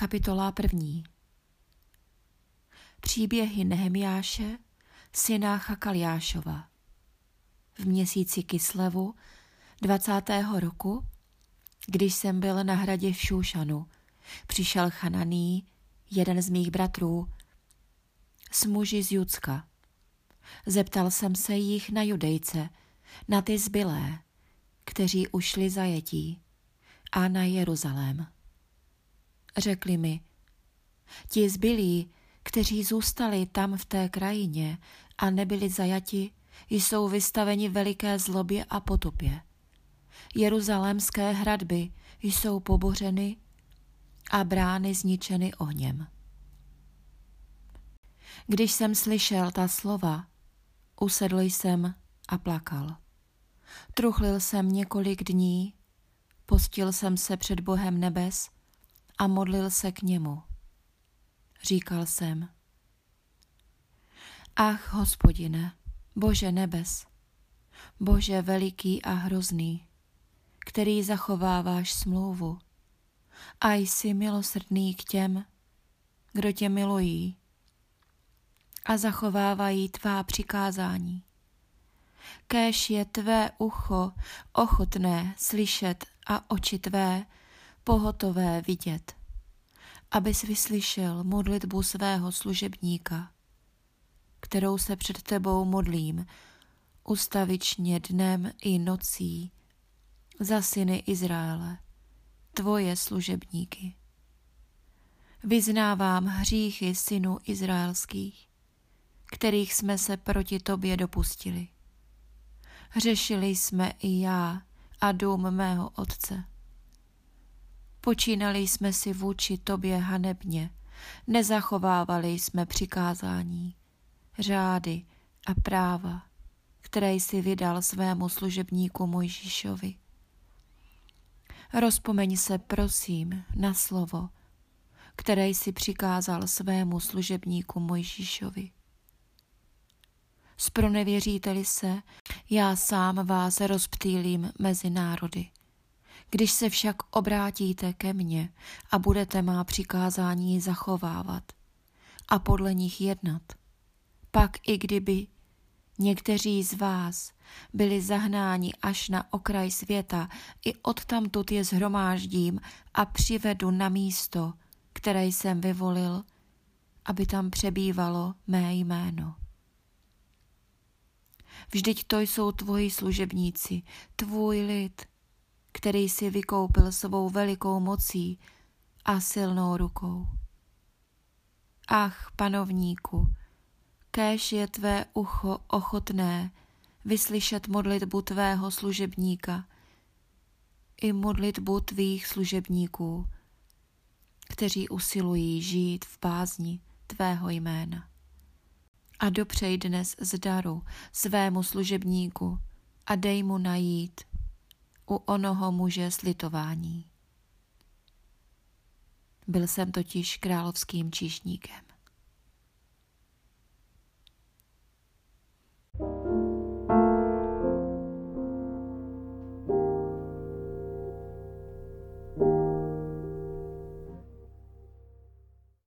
Kapitola první Příběhy Nehemiáše, syna Chakaliášova. V měsíci Kislevu 20. roku, když jsem byl na hradě v Šúšanu, přišel Chananý, jeden z mých bratrů, s muži z Judska. Zeptal jsem se jich na judejce, na ty zbylé, kteří ušli zajetí, a na Jeruzalém. Řekli mi, ti zbylí, kteří zůstali tam v té krajině a nebyli zajati, jsou vystaveni veliké zlobě a potopě. Jeruzalémské hradby jsou pobořeny a brány zničeny ohněm. Když jsem slyšel ta slova, usedl jsem a plakal. Truchlil jsem několik dní, postil jsem se před Bohem nebes a modlil se k němu. Říkal jsem, Ach, hospodine, Bože nebes, Bože veliký a hrozný, který zachováváš smlouvu a jsi milosrdný k těm, kdo tě milují a zachovávají tvá přikázání. Kéž je tvé ucho ochotné slyšet a oči tvé pohotové vidět, abys vyslyšel modlitbu svého služebníka, kterou se před tebou modlím, ustavičně dnem i nocí, za syny Izraele, tvoje služebníky. Vyznávám hříchy synů izraelských, kterých jsme se proti tobě dopustili. Řešili jsme i já a dům mého otce. Počínali jsme si vůči tobě hanebně, nezachovávali jsme přikázání, řády a práva, které jsi vydal svému služebníku Mojžíšovi. Rozpomeň se, prosím, na slovo, které jsi přikázal svému služebníku Mojžíšovi. Spronevěříte-li se, já sám vás rozptýlím mezi národy. Když se však obrátíte ke mně a budete má přikázání zachovávat a podle nich jednat, pak i kdyby někteří z vás byli zahnáni až na okraj světa, i odtamtud je zhromáždím a přivedu na místo, které jsem vyvolil, aby tam přebývalo mé jméno. Vždyť to jsou tvoji služebníci, tvůj lid, který si vykoupil svou velikou mocí a silnou rukou. Ach, panovníku, kéž je tvé ucho ochotné vyslyšet modlitbu tvého služebníka i modlitbu tvých služebníků, kteří usilují žít v bázni tvého jména a dopřej dnes z daru svému služebníku a dej mu najít u onoho muže slitování. Byl jsem totiž královským číšníkem.